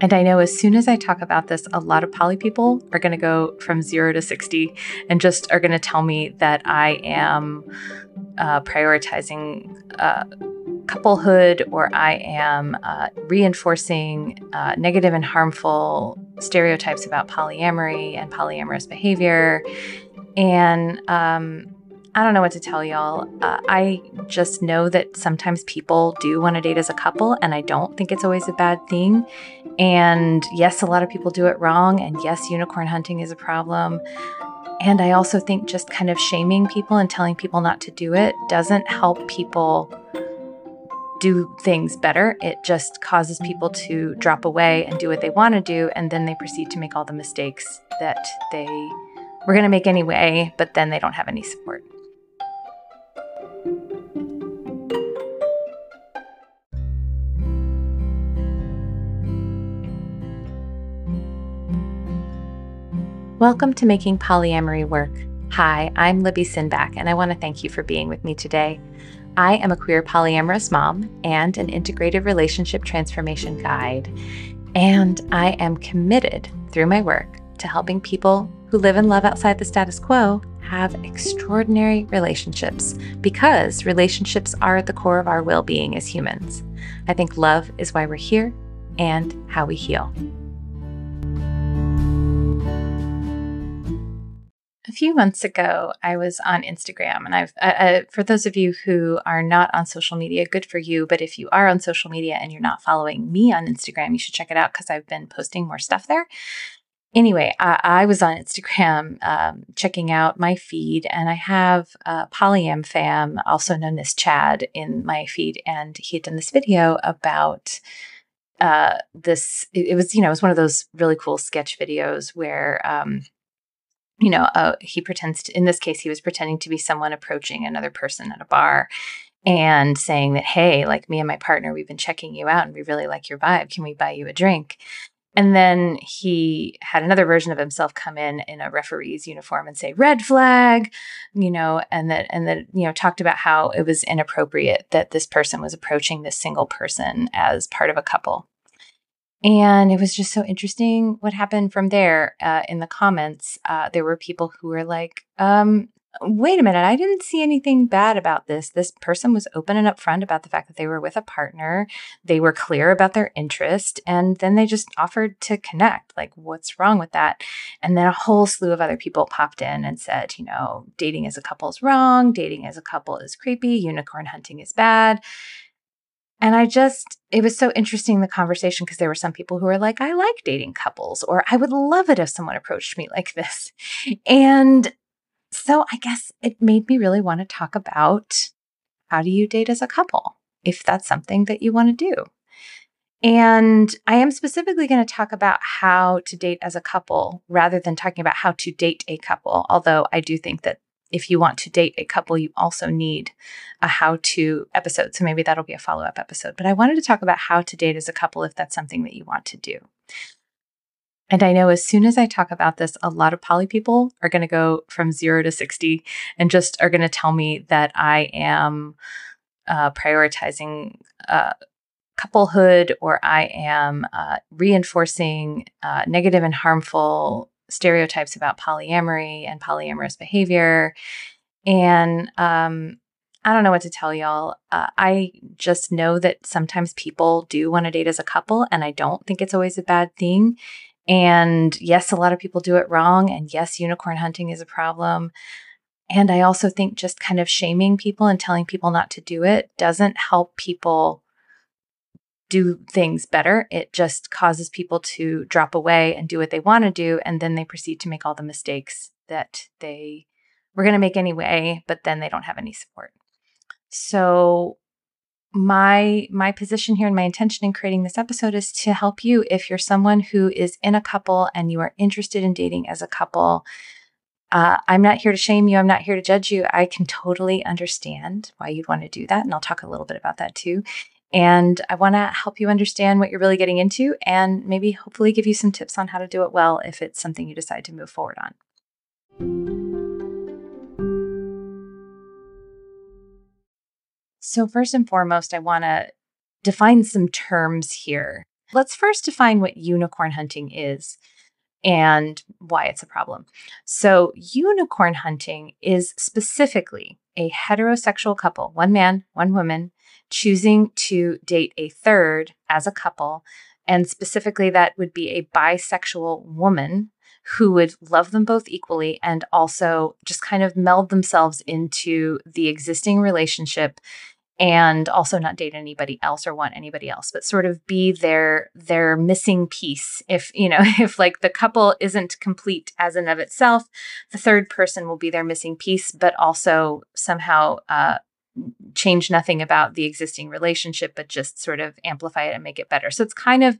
And I know as soon as I talk about this, a lot of poly people are going to go from zero to 60 and just are going to tell me that I am uh, prioritizing uh, couplehood or I am uh, reinforcing uh, negative and harmful stereotypes about polyamory and polyamorous behavior. And um, I don't know what to tell y'all. Uh, I just know that sometimes people do want to date as a couple, and I don't think it's always a bad thing. And yes, a lot of people do it wrong. And yes, unicorn hunting is a problem. And I also think just kind of shaming people and telling people not to do it doesn't help people do things better. It just causes people to drop away and do what they want to do. And then they proceed to make all the mistakes that they were going to make anyway, but then they don't have any support. Welcome to Making Polyamory Work. Hi, I'm Libby Sinback, and I want to thank you for being with me today. I am a queer polyamorous mom and an integrated relationship transformation guide, and I am committed through my work to helping people who live and love outside the status quo have extraordinary relationships because relationships are at the core of our well being as humans. I think love is why we're here and how we heal. A few months ago, I was on Instagram, and I've, uh, uh, for those of you who are not on social media, good for you. But if you are on social media and you're not following me on Instagram, you should check it out because I've been posting more stuff there. Anyway, I, I was on Instagram um, checking out my feed, and I have uh, Polyam Fam, also known as Chad, in my feed, and he had done this video about uh, this. It, it, was, you know, it was one of those really cool sketch videos where. Um, you know, uh, he pretends to, in this case, he was pretending to be someone approaching another person at a bar and saying that, hey, like me and my partner, we've been checking you out and we really like your vibe. Can we buy you a drink? And then he had another version of himself come in in a referee's uniform and say red flag, you know, and that and that you know talked about how it was inappropriate that this person was approaching this single person as part of a couple. And it was just so interesting what happened from there. Uh, in the comments, uh, there were people who were like, um, wait a minute, I didn't see anything bad about this. This person was open and upfront about the fact that they were with a partner. They were clear about their interest, and then they just offered to connect. Like, what's wrong with that? And then a whole slew of other people popped in and said, you know, dating as a couple is wrong, dating as a couple is creepy, unicorn hunting is bad. And I just, it was so interesting the conversation because there were some people who were like, I like dating couples, or I would love it if someone approached me like this. And so I guess it made me really want to talk about how do you date as a couple, if that's something that you want to do. And I am specifically going to talk about how to date as a couple rather than talking about how to date a couple, although I do think that if you want to date a couple, you also need a how to episode. So maybe that'll be a follow up episode. But I wanted to talk about how to date as a couple if that's something that you want to do. And I know as soon as I talk about this, a lot of poly people are going to go from zero to 60 and just are going to tell me that I am uh, prioritizing uh, couplehood or I am uh, reinforcing uh, negative and harmful stereotypes about polyamory and polyamorous behavior. And um, I don't know what to tell y'all. Uh, I just know that sometimes people do want to date as a couple, and I don't think it's always a bad thing. And yes, a lot of people do it wrong. And yes, unicorn hunting is a problem. And I also think just kind of shaming people and telling people not to do it doesn't help people do things better. It just causes people to drop away and do what they want to do. And then they proceed to make all the mistakes that they were going to make anyway, but then they don't have any support. So, my my position here and my intention in creating this episode is to help you if you're someone who is in a couple and you are interested in dating as a couple uh, i'm not here to shame you i'm not here to judge you i can totally understand why you'd want to do that and i'll talk a little bit about that too and I want to help you understand what you're really getting into and maybe hopefully give you some tips on how to do it well if it's something you decide to move forward on. So, first and foremost, I want to define some terms here. Let's first define what unicorn hunting is and why it's a problem. So, unicorn hunting is specifically a heterosexual couple, one man, one woman, choosing to date a third as a couple. And specifically, that would be a bisexual woman who would love them both equally and also just kind of meld themselves into the existing relationship and also not date anybody else or want anybody else but sort of be their their missing piece if you know if like the couple isn't complete as and of itself the third person will be their missing piece but also somehow uh, change nothing about the existing relationship but just sort of amplify it and make it better so it's kind of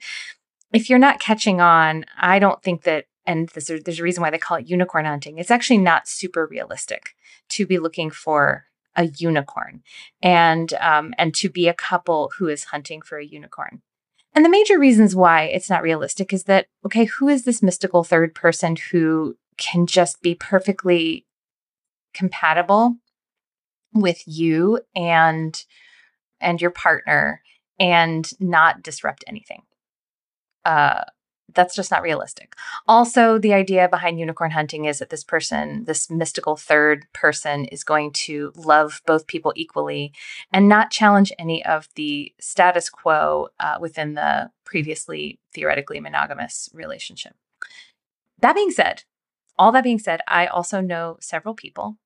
if you're not catching on i don't think that and a, there's a reason why they call it unicorn hunting it's actually not super realistic to be looking for a unicorn and um, and to be a couple who is hunting for a unicorn. And the major reasons why it's not realistic is that okay, who is this mystical third person who can just be perfectly compatible with you and and your partner and not disrupt anything? Uh, that's just not realistic. Also, the idea behind unicorn hunting is that this person, this mystical third person, is going to love both people equally and not challenge any of the status quo uh, within the previously theoretically monogamous relationship. That being said, all that being said, I also know several people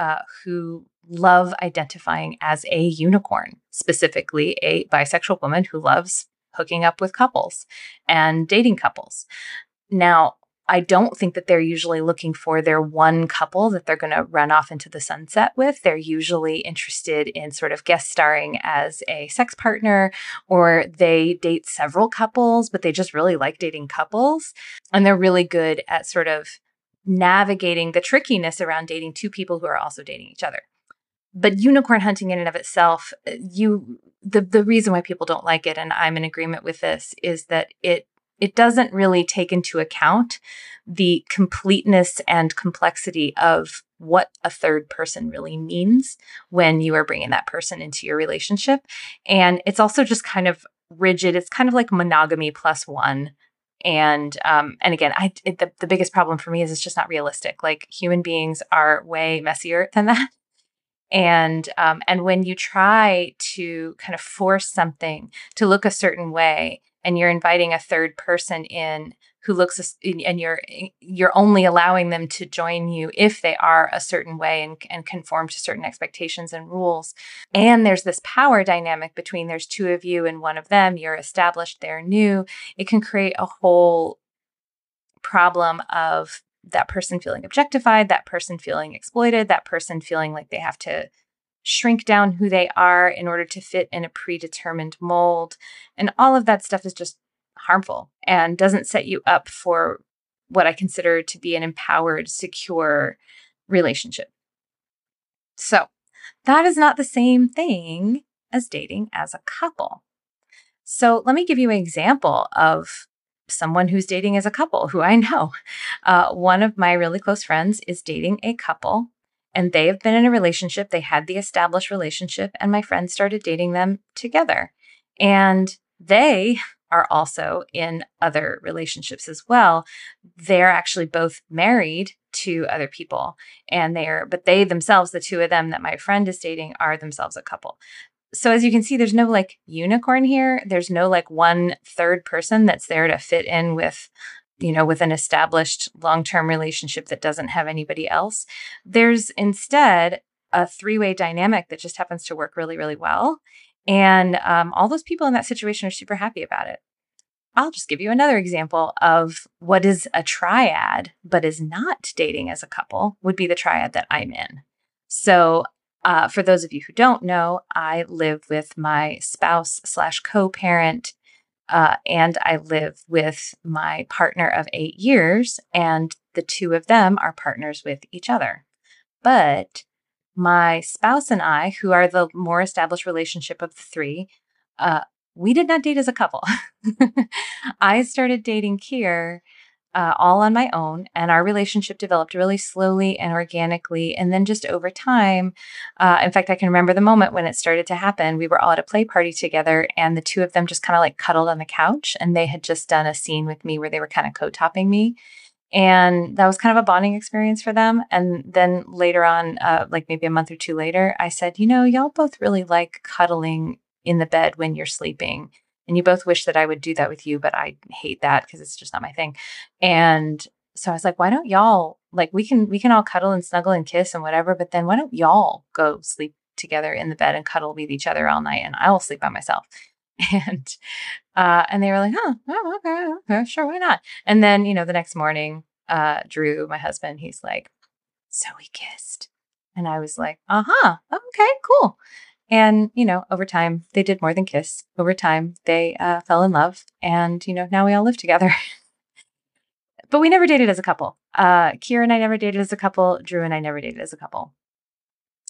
uh, who love identifying as a unicorn, specifically a bisexual woman who loves hooking up with couples and dating couples. Now, I don't think that they're usually looking for their one couple that they're going to run off into the sunset with. They're usually interested in sort of guest starring as a sex partner, or they date several couples, but they just really like dating couples. And they're really good at sort of navigating the trickiness around dating two people who are also dating each other. But unicorn hunting in and of itself, uh, you the the reason why people don't like it and I'm in agreement with this is that it it doesn't really take into account the completeness and complexity of what a third person really means when you are bringing that person into your relationship. And it's also just kind of rigid. It's kind of like monogamy plus one and um and again i it, the, the biggest problem for me is it's just not realistic. Like human beings are way messier than that. And um, and when you try to kind of force something to look a certain way and you're inviting a third person in who looks and you're you're only allowing them to join you if they are a certain way and, and conform to certain expectations and rules and there's this power dynamic between there's two of you and one of them you're established they're new it can create a whole problem of that person feeling objectified, that person feeling exploited, that person feeling like they have to shrink down who they are in order to fit in a predetermined mold. And all of that stuff is just harmful and doesn't set you up for what I consider to be an empowered, secure relationship. So, that is not the same thing as dating as a couple. So, let me give you an example of someone who's dating as a couple who I know. Uh, one of my really close friends is dating a couple and they have been in a relationship. They had the established relationship, and my friend started dating them together. And they are also in other relationships as well. They're actually both married to other people, and they are, but they themselves, the two of them that my friend is dating, are themselves a couple. So as you can see there's no like unicorn here. There's no like one third person that's there to fit in with you know with an established long-term relationship that doesn't have anybody else. There's instead a three-way dynamic that just happens to work really really well and um, all those people in that situation are super happy about it I'll just give you another example of what is a triad, but is not dating as a couple, would be the triad that I'm in. So uh, for those of you who don't know, I live with my spouse slash co-parent, uh, and I live with my partner of eight years, and the two of them are partners with each other. But my spouse and I, who are the more established relationship of the three, uh, we did not date as a couple. I started dating Kier uh, all on my own. And our relationship developed really slowly and organically. And then just over time, uh, in fact, I can remember the moment when it started to happen. We were all at a play party together, and the two of them just kind of like cuddled on the couch. And they had just done a scene with me where they were kind of co topping me. And that was kind of a bonding experience for them. And then later on, uh, like maybe a month or two later, I said, you know, y'all both really like cuddling in the bed when you're sleeping and you both wish that I would do that with you, but I hate that because it's just not my thing. And so I was like, why don't y'all like we can we can all cuddle and snuggle and kiss and whatever, but then why don't y'all go sleep together in the bed and cuddle with each other all night and I'll sleep by myself. And uh and they were like, huh, oh, okay, okay, sure, why not? And then, you know, the next morning, uh, Drew, my husband, he's like, so we kissed. And I was like, uh-huh, okay, cool. And, you know, over time, they did more than kiss. Over time, they uh, fell in love. And, you know, now we all live together. but we never dated as a couple. Uh, Kier and I never dated as a couple. Drew and I never dated as a couple.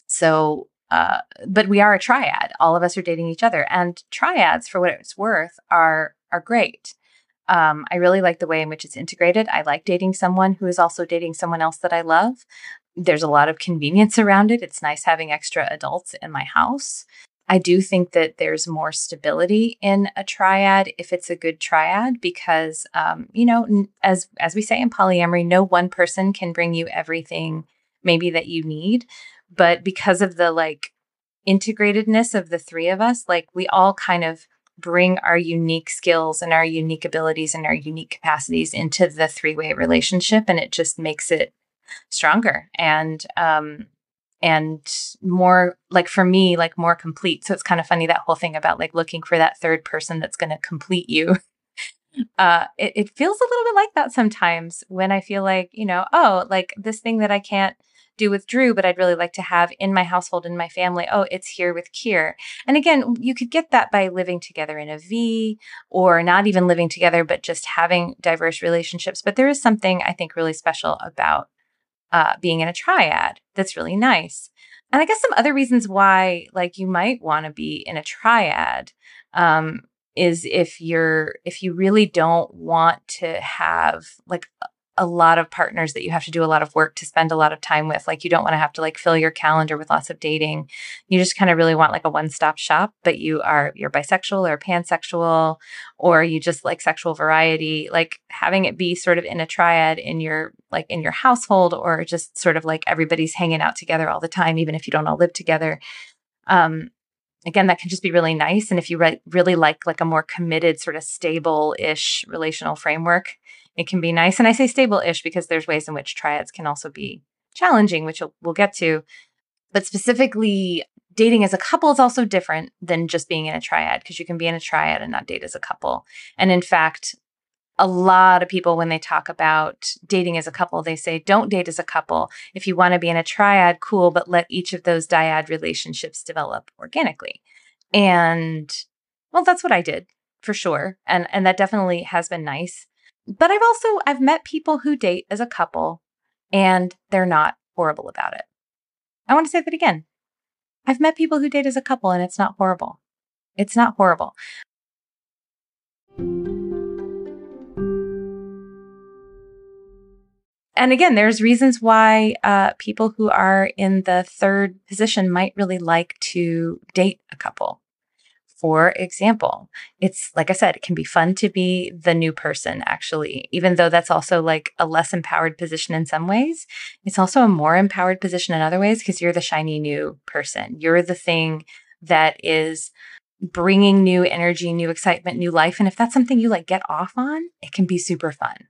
So, uh, but we are a triad. All of us are dating each other. And triads, for what it's worth, are are great. Um, I really like the way in which it's integrated. I like dating someone who is also dating someone else that I love there's a lot of convenience around it. It's nice having extra adults in my house. I do think that there's more stability in a triad if it's a good triad because, um, you know, as as we say in polyamory, no one person can bring you everything maybe that you need, but because of the like integratedness of the three of us, like we all kind of bring our unique skills and our unique abilities and our unique capacities into the three way relationship, and it just makes it stronger and um and more like for me like more complete. So it's kind of funny that whole thing about like looking for that third person that's going to complete you. Uh it, it feels a little bit like that sometimes when i feel like you know oh like this thing that i can't do with Drew, but I'd really like to have in my household, in my family. Oh, it's here with Kier. And again, you could get that by living together in a V or not even living together, but just having diverse relationships. But there is something I think really special about uh, being in a triad. That's really nice. And I guess some other reasons why, like, you might want to be in a triad um, is if you're if you really don't want to have like a lot of partners that you have to do a lot of work to spend a lot of time with. Like you don't want to have to like fill your calendar with lots of dating. You just kind of really want like a one-stop shop, but you are you're bisexual or pansexual or you just like sexual variety. Like having it be sort of in a triad in your like in your household or just sort of like everybody's hanging out together all the time even if you don't all live together. Um again that can just be really nice and if you re- really like like a more committed sort of stable-ish relational framework it can be nice. And I say stable ish because there's ways in which triads can also be challenging, which we'll, get to. But specifically, dating as a couple is also different than just being in a triad because you can be in a triad and not date as a couple. And in fact, a lot of people, when they talk about dating as a couple, they say, don't date as a couple. If you want to be in a triad, cool, but let each of those dyad relationships develop organically. And well, that's what I did for sure. And and that definitely has been nice. But I've also I've met people who date as a couple and they're not horrible about it. I want to say that again. I've met people who date as a couple and it's not horrible. It's not horrible. And again, there's reasons why uh, people who are in the third position might really like to date a couple. For example, it's like I said, it can be fun to be the new person, actually, even though that's also like a less empowered position in some ways. It's also a more empowered position in other ways because you're the shiny new person. You're the thing that is bringing new energy, new excitement, new life. And if that's something you like get off on, it can be super fun.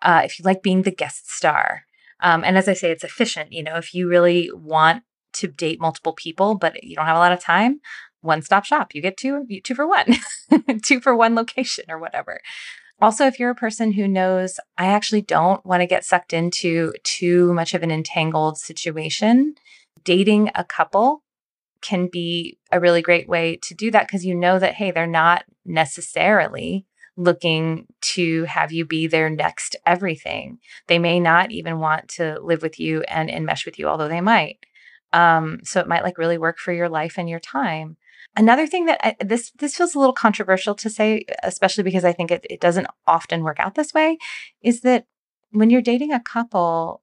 Uh, if you like being the guest star, um, and as I say, it's efficient. You know, if you really want to date multiple people, but you don't have a lot of time, one stop shop. You get two, two for one, two for one location or whatever. Also, if you're a person who knows, I actually don't want to get sucked into too much of an entangled situation, dating a couple can be a really great way to do that because you know that, hey, they're not necessarily looking to have you be their next everything. They may not even want to live with you and enmesh with you, although they might. Um, so it might like really work for your life and your time. Another thing that I, this this feels a little controversial to say, especially because I think it, it doesn't often work out this way, is that when you're dating a couple,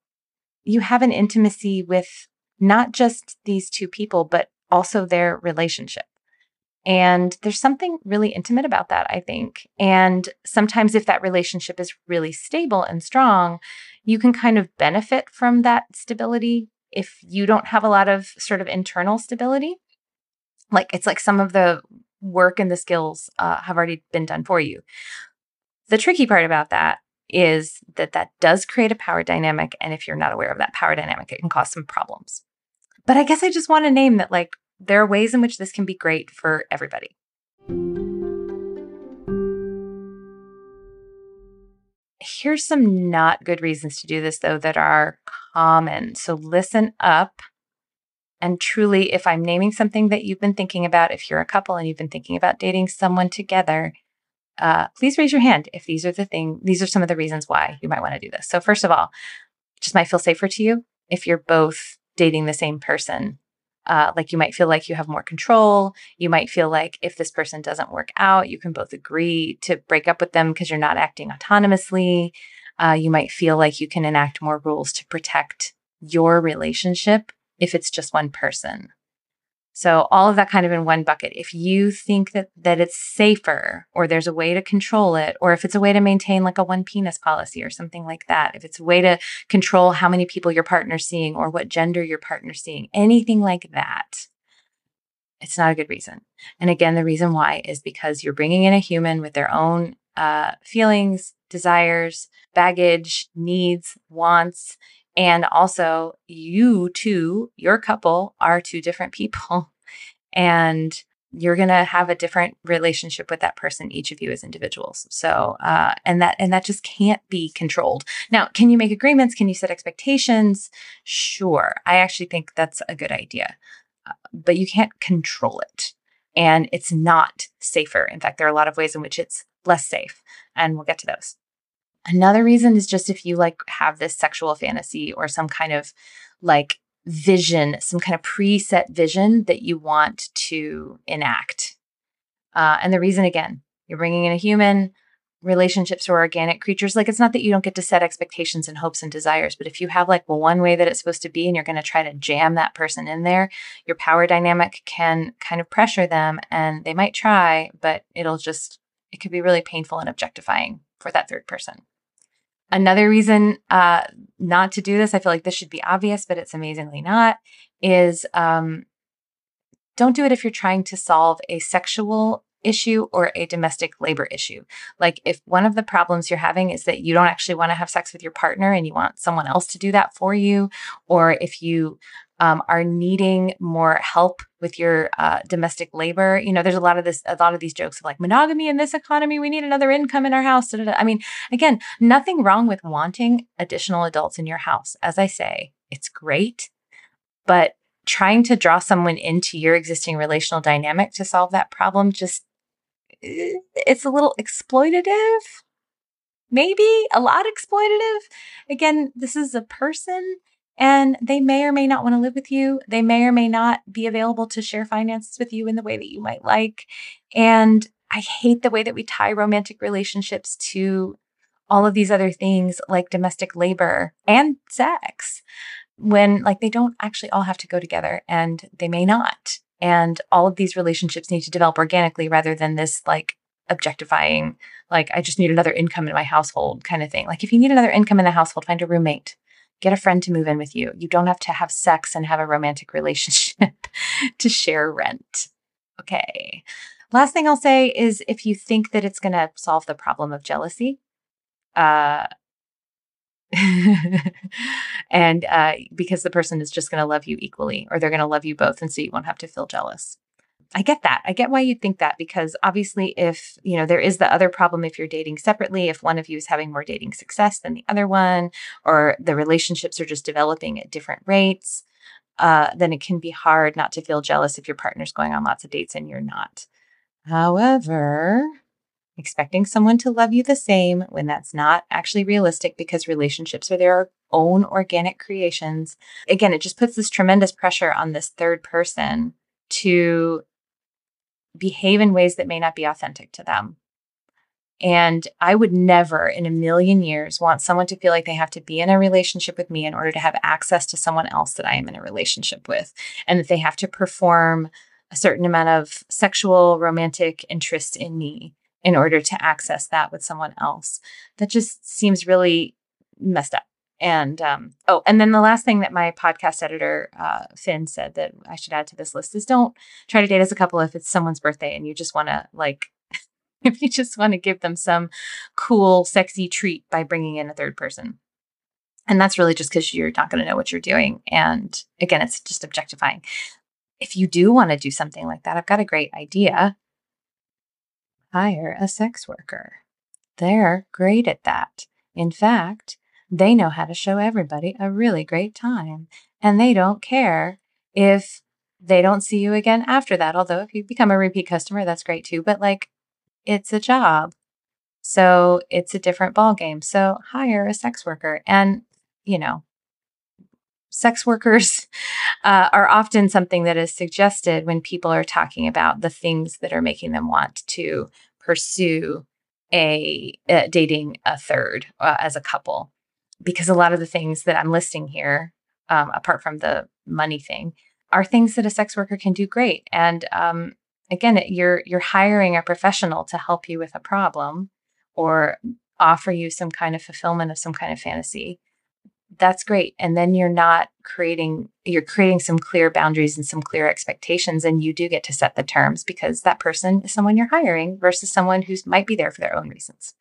you have an intimacy with not just these two people, but also their relationship. And there's something really intimate about that, I think. And sometimes, if that relationship is really stable and strong, you can kind of benefit from that stability if you don't have a lot of sort of internal stability. Like it's like some of the work and the skills uh, have already been done for you. The tricky part about that is that that does create a power dynamic. And if you're not aware of that power dynamic, it can cause some problems. But I guess I just want to name that like there are ways in which this can be great for everybody. Here's some not good reasons to do this, though, that are common. So listen up. And truly, if I'm naming something that you've been thinking about, if you're a couple and you've been thinking about dating someone together, uh, please raise your hand if these are the thing. These are some of the reasons why you might want to do this. So first of all, just might feel safer to you if you're both dating the same person uh, like you might feel like you have more control. You might feel like if this person doesn't work out, you can both agree to break up with them because you're not acting autonomously. Uh, you might feel like you can enact more rules to protect your relationship if it's just one person. So all of that kind of in one bucket. If you think that that it's safer or there's a way to control it or if it's a way to maintain like a one penis policy or something like that, if it's a way to control how many people your partner's seeing or what gender your partner's seeing, anything like that, it's not a good reason. And again, the reason why is because you're bringing in a human with their own uh, feelings, desires, baggage, needs, wants, and also, you two, your couple, are two different people. And you're going to have a different relationship with that person each of you as individuals. So uh, and that and that just can't be controlled. Now can you make agreements? Can you set expectations? Sure. I actually think that's a good idea. Uh, but you can't control it. And it's not safer. In fact there are a lot of ways in which it's less safe. And we'll get to those Another reason is just if you like have this sexual fantasy or some kind of like vision, some kind of preset vision that you want to enact. Uh, and the reason, again, you're bringing in a human, relationships are organic creatures. Like it's not that you don't get to set expectations and hopes and desires, but if you have like well, one way that it's supposed to be and you're going to try to jam that person in there, your power dynamic can kind of pressure them and they might try, but it'll just, it could be really painful and objectifying for that third person. Another reason uh, not to do this, I feel like this should be obvious, but it's amazingly not, is um, don't do it if you're trying to solve a sexual issue or a domestic labor issue. Like if one of the problems you're having is that you don't actually want to have sex with your partner and you want someone else to do that for you, or if you um, are needing more help with your uh, domestic labor. You know, there's a lot of this, a lot of these jokes of like monogamy in this economy. We need another income in our house. Da, da, da. I mean, again, nothing wrong with wanting additional adults in your house. As I say, it's great, but trying to draw someone into your existing relational dynamic to solve that problem just eh, it's a little exploitative maybe a lot exploitative again this is a person and they may or may not want to live with you. They may or may not be available to share finances with you in the way that you might like. And I hate the way that we tie romantic relationships to all of these other things like domestic labor and sex when like they don't actually all have to go together and they may not. And all of these relationships need to develop organically rather than this like objectifying, like, I just need another income in my household kind of thing. Like, if you need another income in the household, find a roommate. Get a friend to move in with you. You don't have to have sex and have a romantic relationship to share rent. Okay. Last thing I'll say is if you think that it's going to solve the problem of jealousy, uh, and uh, because the person is just going to love you equally or they're going to love you both and so you won't have to feel jealous I get that. I get why you'd think that because obviously, if you know, there is the other problem if you're dating separately, if one of you is having more dating success than the other one, or the relationships are just developing at different rates, uh, then it can be hard not to feel jealous if your partner's going on lots of dates and you're not. However, expecting someone to love you the same when that's not actually realistic because relationships are their own organic creations, again, it just puts this tremendous pressure on this third person to behave in ways that may not be authentic to them. And I would never in a million years want someone to feel like they have to be in a relationship with me in order to have access to someone else that I am in a relationship with, and that they have to perform a certain amount of sexual romantic interest in me in order to access that with someone else. That just seems really messed up. And um, oh, and then the last thing that my podcast editor uh, Finn said that I should add to this list is don't try to date as a couple if it's someone's birthday and you just want to like if you just want to give them some cool, sexy treat by bringing in a third person. And that's really just because you're not going to know what you're doing. And again, it's just objectifying. If you do want to do something like that, I've got a great idea. Hire a sex worker. They're great at that. In fact, they know how to show everybody a really great time. And they don't care if they don't see you again after that. Although, if you become a repeat customer, that's great too. But like, it's a job. So it's a different ball game. So hire a sex worker. And, you know, sex workers uh, are often something that is suggested when people are talking about the things that are making them want to pursue a, a dating a third uh, as a couple because a lot of the things that I'm listing here, um, apart from the money thing, are things that a sex worker can do great. And um, again, you're you're hiring a professional to help you with a problem or offer you some kind of fulfillment of some kind of fantasy. That's great. And then you're not creating you're creating some clear boundaries and some clear expectations and you do get to set the terms because that person is someone you're hiring versus someone who might be there for their own reasons.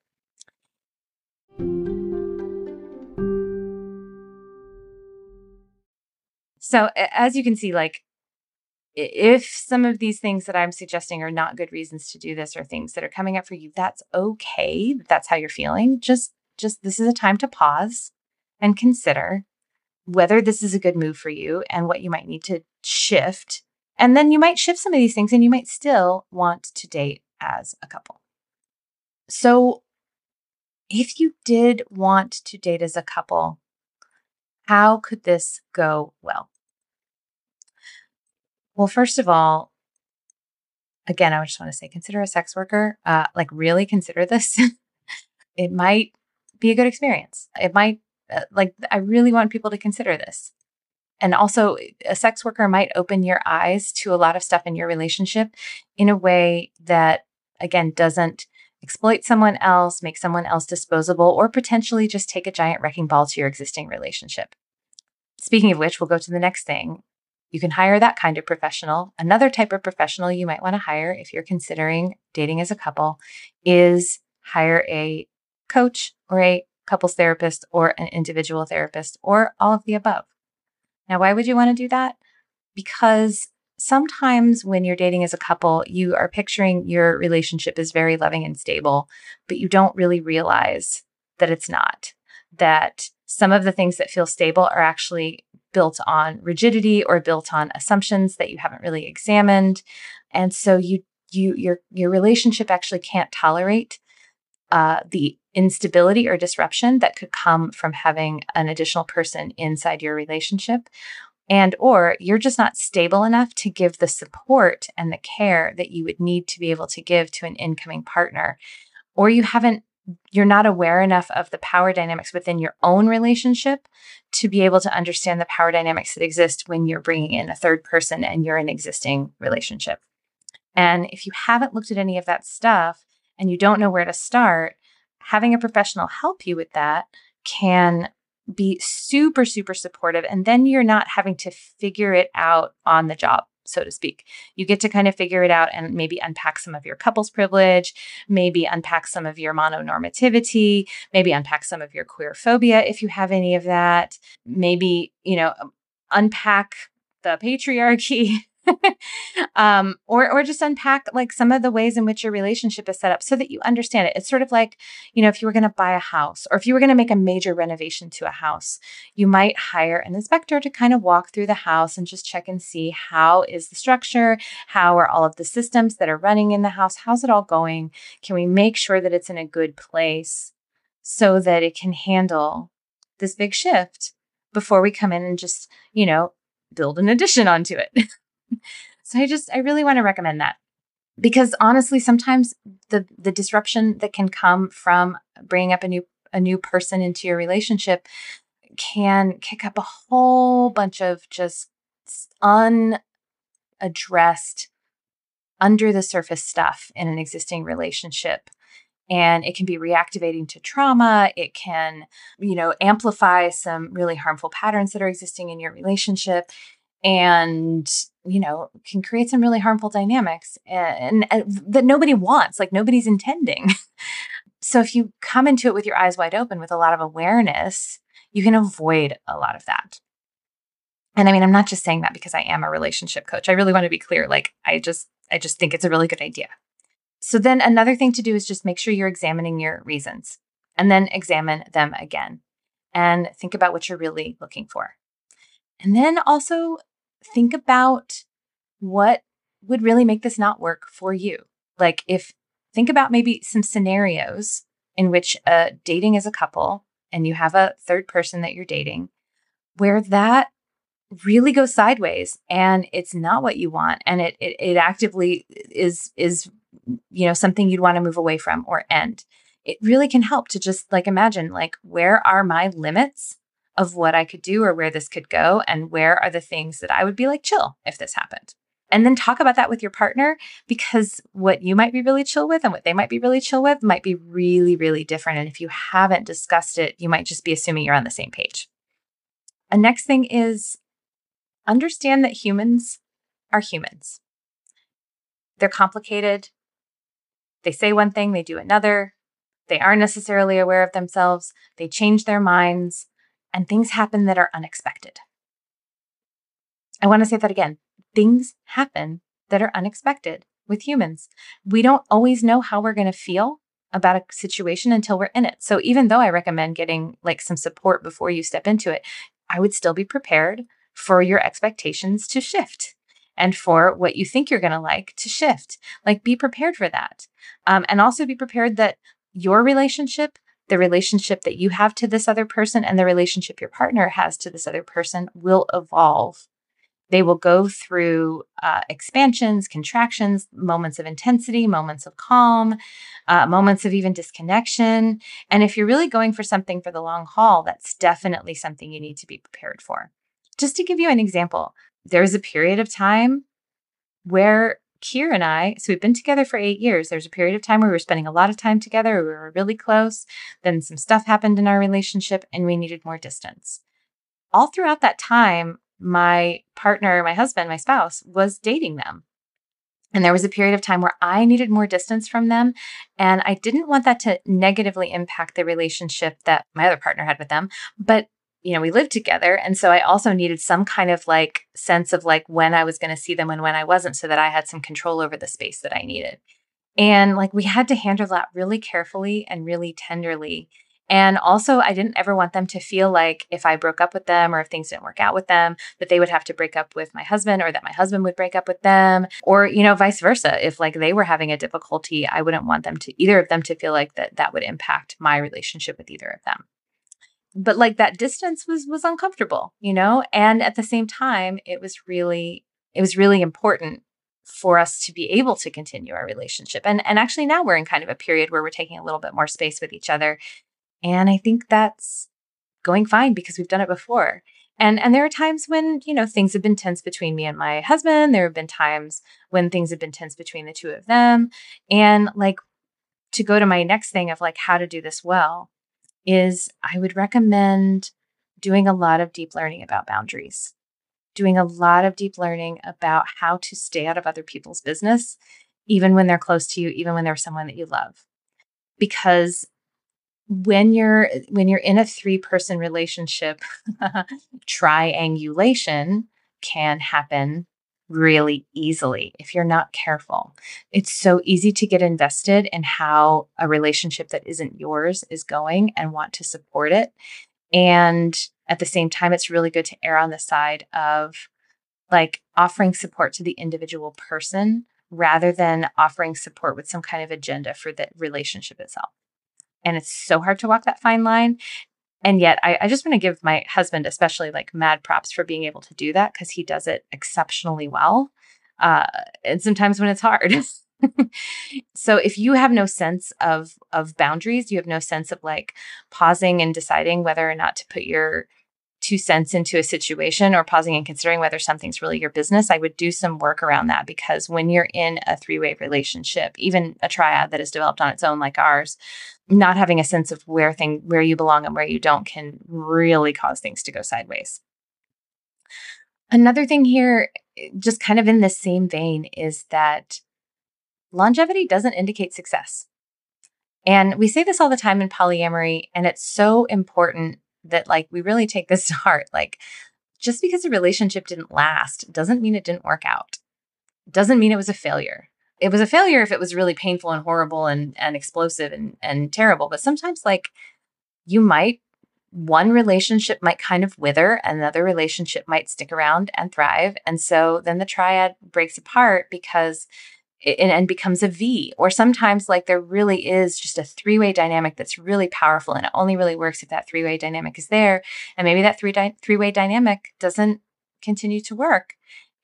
So as you can see, like if some of these things that I'm suggesting are not good reasons to do this or things that are coming up for you, that's okay. That's how you're feeling. Just just this is a time to pause and consider whether this is a good move for you and what you might need to shift. And then you might shift some of these things and you might still want to date as a couple. So if you did want to date as a couple, how could this go well? Well, first of all, again, I just want to say consider a sex worker. Uh, like, really consider this. it might be a good experience. It might, uh, like, I really want people to consider this. And also, a sex worker might open your eyes to a lot of stuff in your relationship in a way that, again, doesn't exploit someone else, make someone else disposable, or potentially just take a giant wrecking ball to your existing relationship. Speaking of which, we'll go to the next thing you can hire that kind of professional. Another type of professional you might want to hire if you're considering dating as a couple is hire a coach or a couples therapist or an individual therapist or all of the above. Now, why would you want to do that? Because sometimes when you're dating as a couple, you are picturing your relationship is very loving and stable, but you don't really realize that it's not. That some of the things that feel stable are actually built on rigidity or built on assumptions that you haven't really examined. And so you you your your relationship actually can't tolerate uh, the instability or disruption that could come from having an additional person inside your relationship and or you're just not stable enough to give the support and the care that you would need to be able to give to an incoming partner or you haven't you're not aware enough of the power dynamics within your own relationship to be able to understand the power dynamics that exist when you're bringing in a third person and you're in an existing relationship. And if you haven't looked at any of that stuff and you don't know where to start, having a professional help you with that can be super, super supportive. And then you're not having to figure it out on the job so to speak. You get to kind of figure it out and maybe unpack some of your couples privilege, maybe unpack some of your mononormativity, maybe unpack some of your queer phobia if you have any of that, maybe, you know, unpack the patriarchy um, or or just unpack like some of the ways in which your relationship is set up so that you understand it. It's sort of like, you know, if you were going to buy a house or if you were going to make a major renovation to a house, you might hire an inspector to kind of walk through the house and just check and see how is the structure, how are all of the systems that are running in the house, how's it all going? Can we make sure that it's in a good place so that it can handle this big shift before we come in and just, you know, build an addition onto it. so I just, I really want to recommend that. Mm. because honestly sometimes the the disruption that can come from bringing up a new a new person into your relationship can kick up a whole bunch of just unaddressed under the surface stuff in an existing relationship. And it can be reactivating to trauma. It can you know amplify some really harmful patterns that are existing in your relationship and you know can create some really harmful dynamics and, and, and that nobody wants like nobody's intending. So if you come into it with your eyes wide open with a lot of awareness you can avoid a lot of that. And i mean i'm not just saying that because i am a relationship coach. I really want to be clear like i just i just think it's a really good idea. So then another thing to do is just make sure you're examining your reasons and then examine them again and think about what you're really looking for. And then also think about what would really make this not work for you. Like, if think about maybe some scenarios in which uh, dating as a couple and you have a third person that you're dating where that really goes sideways and it's not what you want and it, it, it actively is is you know something you'd want to move away from or end it really can help to just like imagine like where are my limits of what I could do or where this could go and where are the things that I would be like chill if this happened. And then talk about that with your partner because what you might be really chill with and what they might be really chill with might be really, really different. And if you haven't discussed it, you might just be assuming you're on the same page. A next thing is understand that humans are humans. They're complicated. They say one thing, they do another. They aren't necessarily aware of themselves. They change their minds and things happen that are unexpected. I want to say that again. Things happen that are unexpected with humans. We don't always know how we're going to feel about a situation until we're in it. So even though I recommend getting like some support before you step into it, I would still be prepared for your expectations to shift and for what you think you're going to like to shift. Like be prepared for that. Um, and also be prepared that your relationship the relationship that you have to this other person and the relationship your partner has to this other person will evolve. They will go through uh, expansions, contractions, moments of intensity, moments of calm, uh, moments of even disconnection. And if you're really going for something for the long haul, that's definitely something you need to be prepared for. Just to give you an example, there was a period of time where Kier and I, so we've been together for eight years. There's a period of time where we were spending a lot of time together. We were really close. Then some stuff happened in our relationship and we needed more distance. All throughout that time, my partner, my husband, my spouse was dating them. And there was a period of time where I needed more distance from them. And I didn't want that to negatively impact the relationship that my other partner had with them. But you know, we lived together. And so I also needed some kind of like sense of like when I was going to see them and when I wasn't so that I had some control over the space that I needed. And like we had to handle that really carefully and really tenderly. And also, I didn't ever want them to feel like if I broke up with them or if things didn't work out with them, that they would have to break up with my husband or that my husband would break up with them or, you know, vice versa. If like they were having a difficulty, I wouldn't want them to either of them to feel like that that would impact my relationship with either of them but like that distance was was uncomfortable you know? And at the same time it was really it was really important for us to be able to continue our relationship. And and actually now we're in kind of a period where we're taking a little bit more space with each other and i think that's going fine because we've done it before. And and there are times when you know things have been tense between me and my husband. There have been times when things have been tense between the two of them. And like to go to my next thing of like how to do this well is I would recommend doing a lot of deep learning about boundaries, doing a lot of deep learning about how to stay out of other people's business, even when they're close to you, even when they're someone that you love. Because when you're when you're in a three person relationship triangulation can happen really easily if you're not careful. It's so easy to get invested in how a relationship that isn't yours is going and want to support it. And at the same time, it's really good to err on the side of like offering support to the individual person rather than offering support with some kind of agenda for the relationship itself. And it's so hard to walk that fine line and yet I, I just want to give my husband especially like mad props for being able to do that because he does it exceptionally well uh, and sometimes when it's hard. So if you have no sense of of boundaries, you have no sense of like pausing and deciding whether or not to put your two cents into a situation or pausing and considering whether something's really your business, I would do some work around that because when you're in a three way relationship, even a triad that is developed on its own, like ours, not having a sense of where thing where you belong and where you don't can really cause things to go sideways. Another thing here, just kind of in the same vein, is that longevity doesn't indicate success. And we say this all the time in polyamory, and it's so important that like we really take this to heart. Like just because a relationship didn't last doesn't mean it didn't work out. Doesn't mean it was a failure. It was a failure if it was really painful and horrible and and explosive and and terrible. But sometimes like you might one relationship might kind of wither, another relationship might stick around and thrive. And so then the triad breaks apart because and, and becomes a V. Or sometimes, like, there really is just a three way dynamic that's really powerful. And it only really works if that three way dynamic is there. And maybe that three di- three way dynamic doesn't continue to work.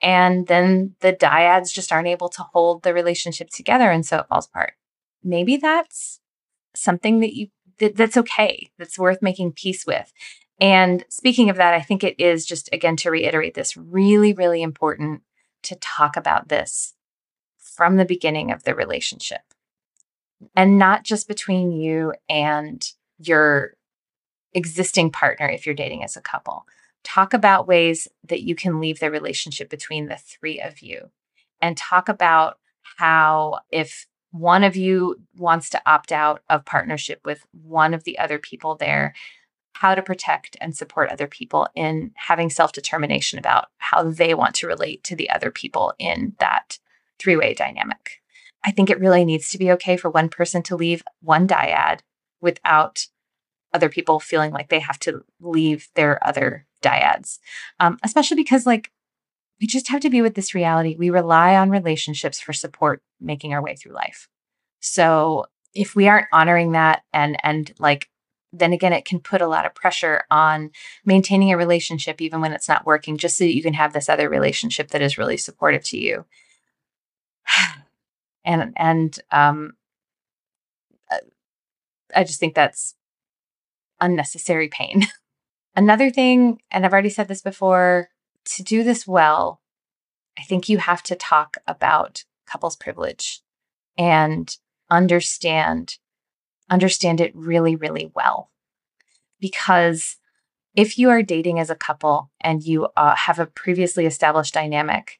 And then the dyads just aren't able to hold the relationship together. And so it falls apart. Maybe that's something that you that, that's okay, that's worth making peace with. And speaking of that, I think it is just again to reiterate this really, really important to talk about this from the beginning of the relationship and not just between you and your existing partner if you're dating as a couple. Talk about ways that you can leave the relationship between the three of you and talk about how if one of you wants to opt out of partnership with one of the other people there, how to protect and support other people in having self determination about how they want to relate to the other people in that three way dynamic. I think it really needs to be okay for one person to leave one dyad without other people feeling like they have to leave their other dyads, um, especially because, like, we just have to be with this reality. We rely on relationships for support making our way through life. So if we aren't honoring that and and like then again it can put a lot of pressure on maintaining a relationship even when it's not working just so that you can have this other relationship that is really supportive to you and and um, uh, I just think that's unnecessary pain. Another thing, and I've already said this before, to do this well, I think you have to talk about couples privilege and understand understand it really really well because if you are dating as a couple and you uh, have a previously established dynamic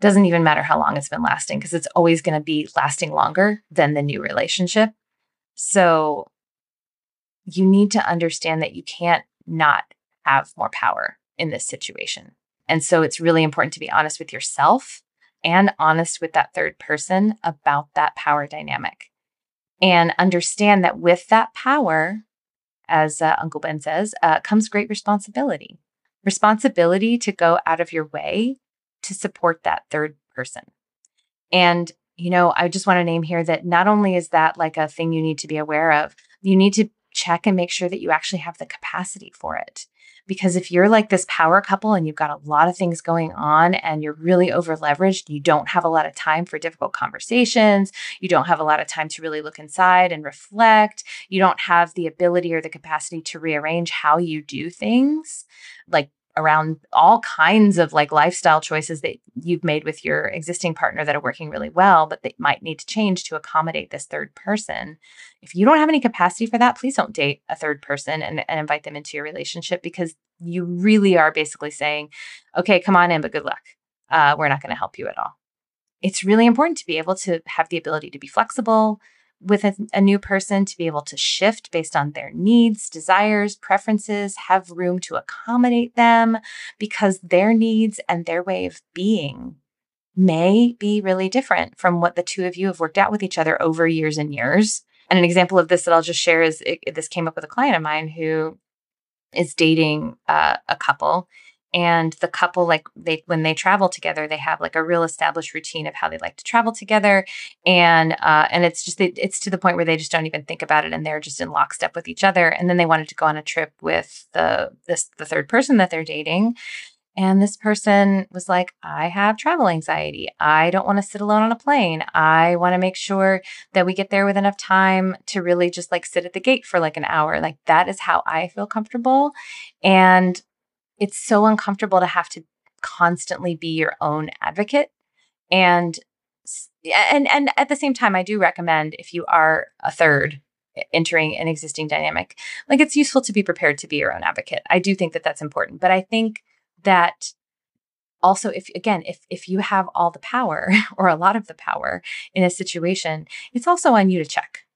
doesn't even matter how long it's been lasting because it's always going to be lasting longer than the new relationship. So you need to understand that you can't not have more power in this situation. And so it's really important to be honest with yourself and honest with that third person about that power dynamic. And understand that with that power, as uh, Uncle Ben says, uh, comes great responsibility. Responsibility to go out of your way to support that third person. And, you know, I just want to name here that not only is that like a thing you need to be aware of, you need to check and make sure that you actually have the capacity for it. Because if you're like this power couple and you've got a lot of things going on and you're really over leveraged, you don't have a lot of time for difficult conversations, you don't have a lot of time to really look inside and reflect, you don't have the ability or the capacity to rearrange how you do things, like around all kinds of like lifestyle choices that you've made with your existing partner that are working really well, but they might need to change to accommodate this third person. If you don't have any capacity for that, please don't date a third person and, and invite them into your relationship because you really are basically saying, okay, come on in, but good luck. Uh, we're not going to help you at all. It's really important to be able to have the ability to be flexible, with a, a, new person to be able to shift based on their needs, desires, preferences, have room to accommodate them because their needs and their way of being may be really different from what the two of you have worked out with each other over years and years. And an example of this that I'll just share is it, this came up with a client of mine who is dating uh, a couple and the couple like they when they travel together they have like a real established routine of how they like to travel together and uh and it's just it, it's to the point where they just don't even think about it and they're just in lockstep with each other and then they wanted to go on a trip with the this the third person that they're dating And this person was like, I have travel anxiety. I don't want to sit alone on a plane. I want to make sure that we get there with enough time to really just like sit at the gate for like an hour. Like that is how I feel comfortable. And it's so uncomfortable to have to constantly be your own advocate. And and and at the same time, I do recommend if you are a third entering an existing dynamic, like it's useful to be prepared to be your own advocate. I do think that that's important, but I think that also if again if if you have all the power or a lot of the power in a situation it's also on you to check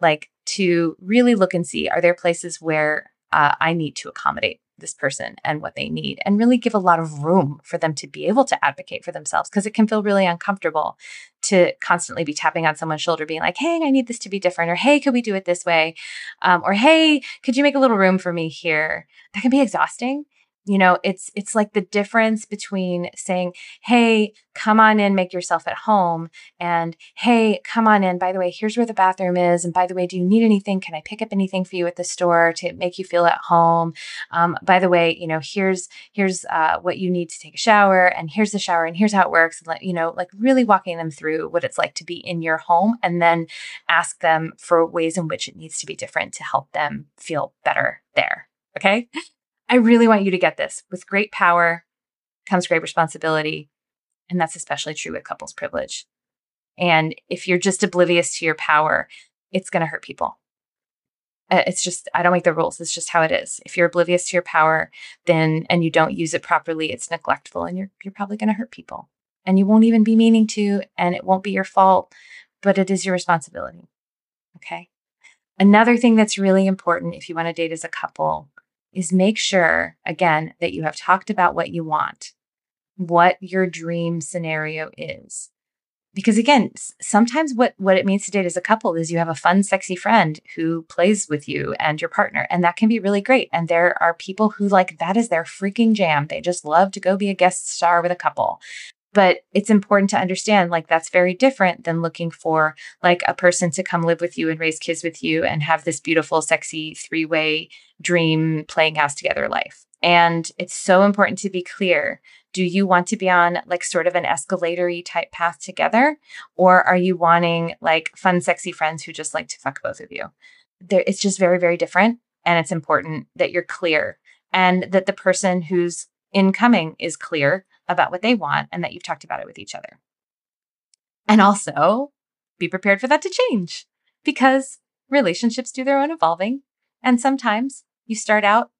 like to really look and see are there places where uh, i need to accommodate this person and what they need and really give a lot of room for them to be able to advocate for themselves because it can feel really uncomfortable to constantly be tapping on someone's shoulder being like hey i need this to be different or hey could we do it this way? Um, or hey could you make a little room for me here? That can be exhausting you know it's it's like the difference between saying hey come on in make yourself at home and hey come on in by the way here's where the bathroom is and by the way do you need anything? Can i pick up anything for you at the store to make you feel at home? Um, by the way you know here's here's uh, what you need to take a shower and here's the shower and here's how it works and like you know like really walking them through what it's like to be in your home and then ask them for ways in which it needs to be different to help them feel better there okay I really want you to get this. With great power comes great responsibility. And that's especially true with couples privilege. And if you're just oblivious to your power, it's going to hurt people. Uh, it's just, I don't make the rules. It's just how it is. If you're oblivious to your power, then, and you don't use it properly, it's neglectful and you're, you're probably going to hurt people. And you won't even be meaning to, and it won't be your fault, but it is your responsibility. Okay. Another thing that's really important if you want to date as a couple is make sure, again, that you have talked about what you want, what your dream scenario is. Because again, sometimes what, what it means to date as a couple is you have a fun, sexy friend who plays with you and your partner, and that can be really great. And there are people who like that is their freaking jam. They just love to go be a guest star with a couple. But it's important to understand like that's very different than looking for like a person to come live with you and raise kids with you and have this beautiful, sexy three way dream playing house together life. And it's so important to be clear. Do you want to be on like sort of an escalatory type path together? Or are you wanting like fun, sexy friends who just like to fuck both of you? There, it's just very, very different. And it's important that you're clear and that the person who's incoming is clear about what they want and that you've talked about it with each other. And also be prepared for that to change because relationships do their own evolving. And sometimes you start out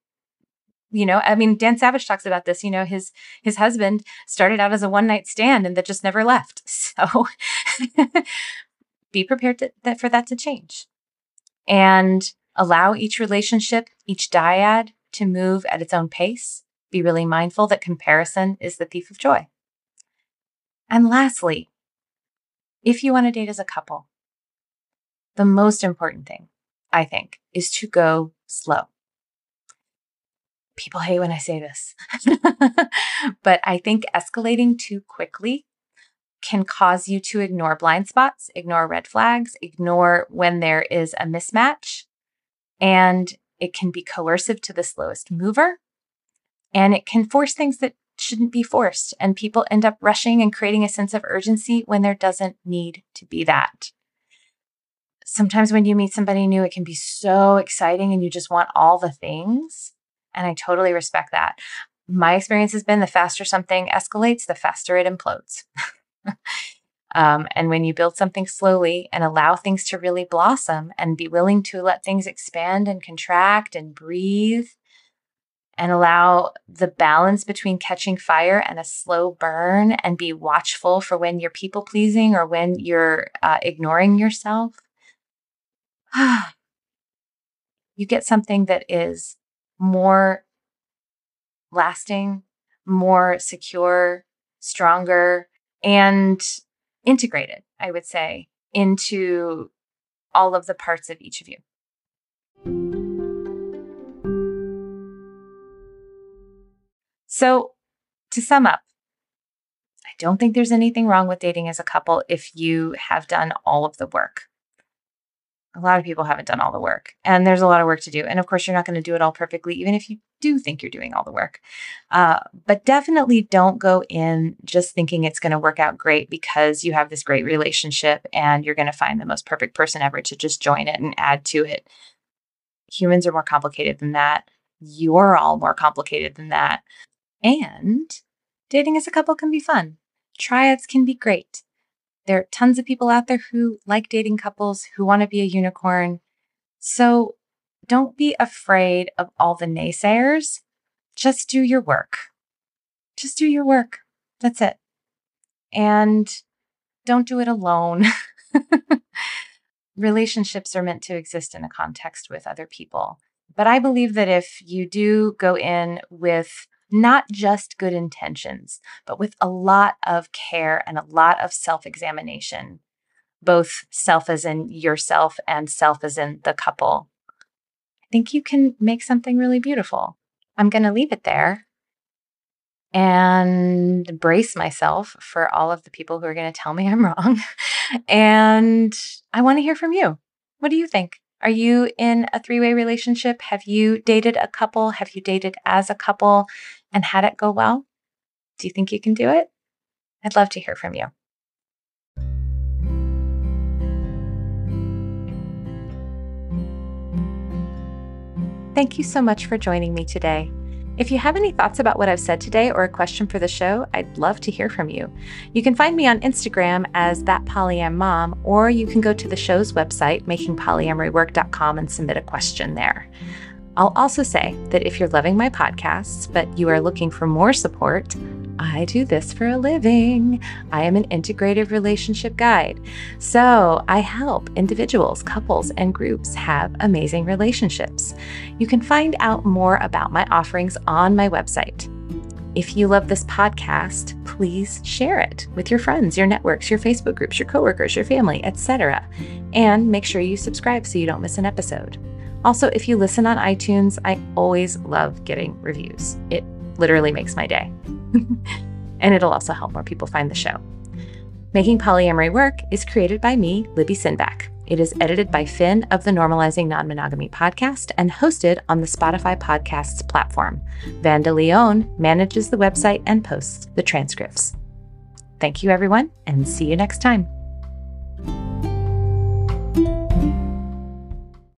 you know i mean dan savage talks about this you know his his husband started out as a one night stand and that just never left so be prepared to, that, for that to change and allow each relationship each dyad to move at its own pace be really mindful that comparison is the thief of joy. And lastly, if you want to date as a couple, the most important thing, I think, is to go slow. People hate when I say this, but I think escalating too quickly can cause you to ignore blind spots, ignore red flags, ignore when there is a mismatch, and it can be coercive to the slowest mover and it can force things that shouldn't be forced. And people end up rushing and creating a sense of urgency when there doesn't need to be that. Sometimes when you meet somebody new, it can be so exciting and you just want all the things. And I totally respect that. My experience has been the faster something escalates, the faster it implodes. um, and when you build something slowly and allow things to really blossom and be willing to let things expand and contract and breathe, and allow the balance between catching fire and a slow burn and be watchful for when you're people pleasing or when you're uh, ignoring yourself, you get something that is more lasting, more secure, stronger, and integrated, I would say, into all of the parts of each of you. So, to sum up, I don't think there's anything wrong with dating as a couple if you have done all of the work. a lot of people haven't done all the work and there's a lot of work to do and of course you're not going to do it all perfectly even if you do think you're doing all the work. Uh, but definitely don't go in just thinking it's going to work out great because you have this great relationship and you're going to find the most perfect person ever to just join it and add to it. Humans are more complicated than that. You're all more complicated than that and dating as a couple can be fun triads can be great there are tons of people out there who like dating couples, who want to be a unicorn. So don't be afraid of all the naysayers. Just do your work. Just do your work. That's it. And don't do it alone. Relationships are meant to exist in a context with other people. But I believe that if you do go in with not just good intentions, but with a lot of care and a lot of self examination, both self as in yourself and self as in the couple. I think you can make something really beautiful. I'm going to leave it there and brace myself for all of the people who are going to tell me I'm wrong. and I want to hear from you. What do you think? Are you in a three way relationship? Have you dated a couple? Have you dated as a couple? And had it go well? Do you think you can do it? I'd love to hear from you. Thank you so much for joining me today. If you have any thoughts about what I've said today or a question for the show, I'd love to hear from you. You can find me on Instagram as that polyam mom, or you can go to the show's website, makingpolyamorywork.com, and submit a question there. I'll also say that if you're loving my podcasts, but you are looking for more support, I do this for a living. I am an integrative relationship guide. So I help individuals, couples, and groups have amazing relationships. You can find out more about my offerings on my website. If you love this podcast, please share it with your friends, your networks, your Facebook groups, your coworkers, your family, etc. And make sure you subscribe so you don't miss an episode. Also, if you listen on iTunes, I always love getting reviews. It literally makes my day. and it'll also help more people find the show. Making Polyamory Work is created by me, Libby Sinback. It is edited by Finn of the Normalizing Non Monogamy podcast and hosted on the Spotify Podcasts platform. Vanda Leone manages the website and posts the transcripts. Thank you, everyone, and see you next time.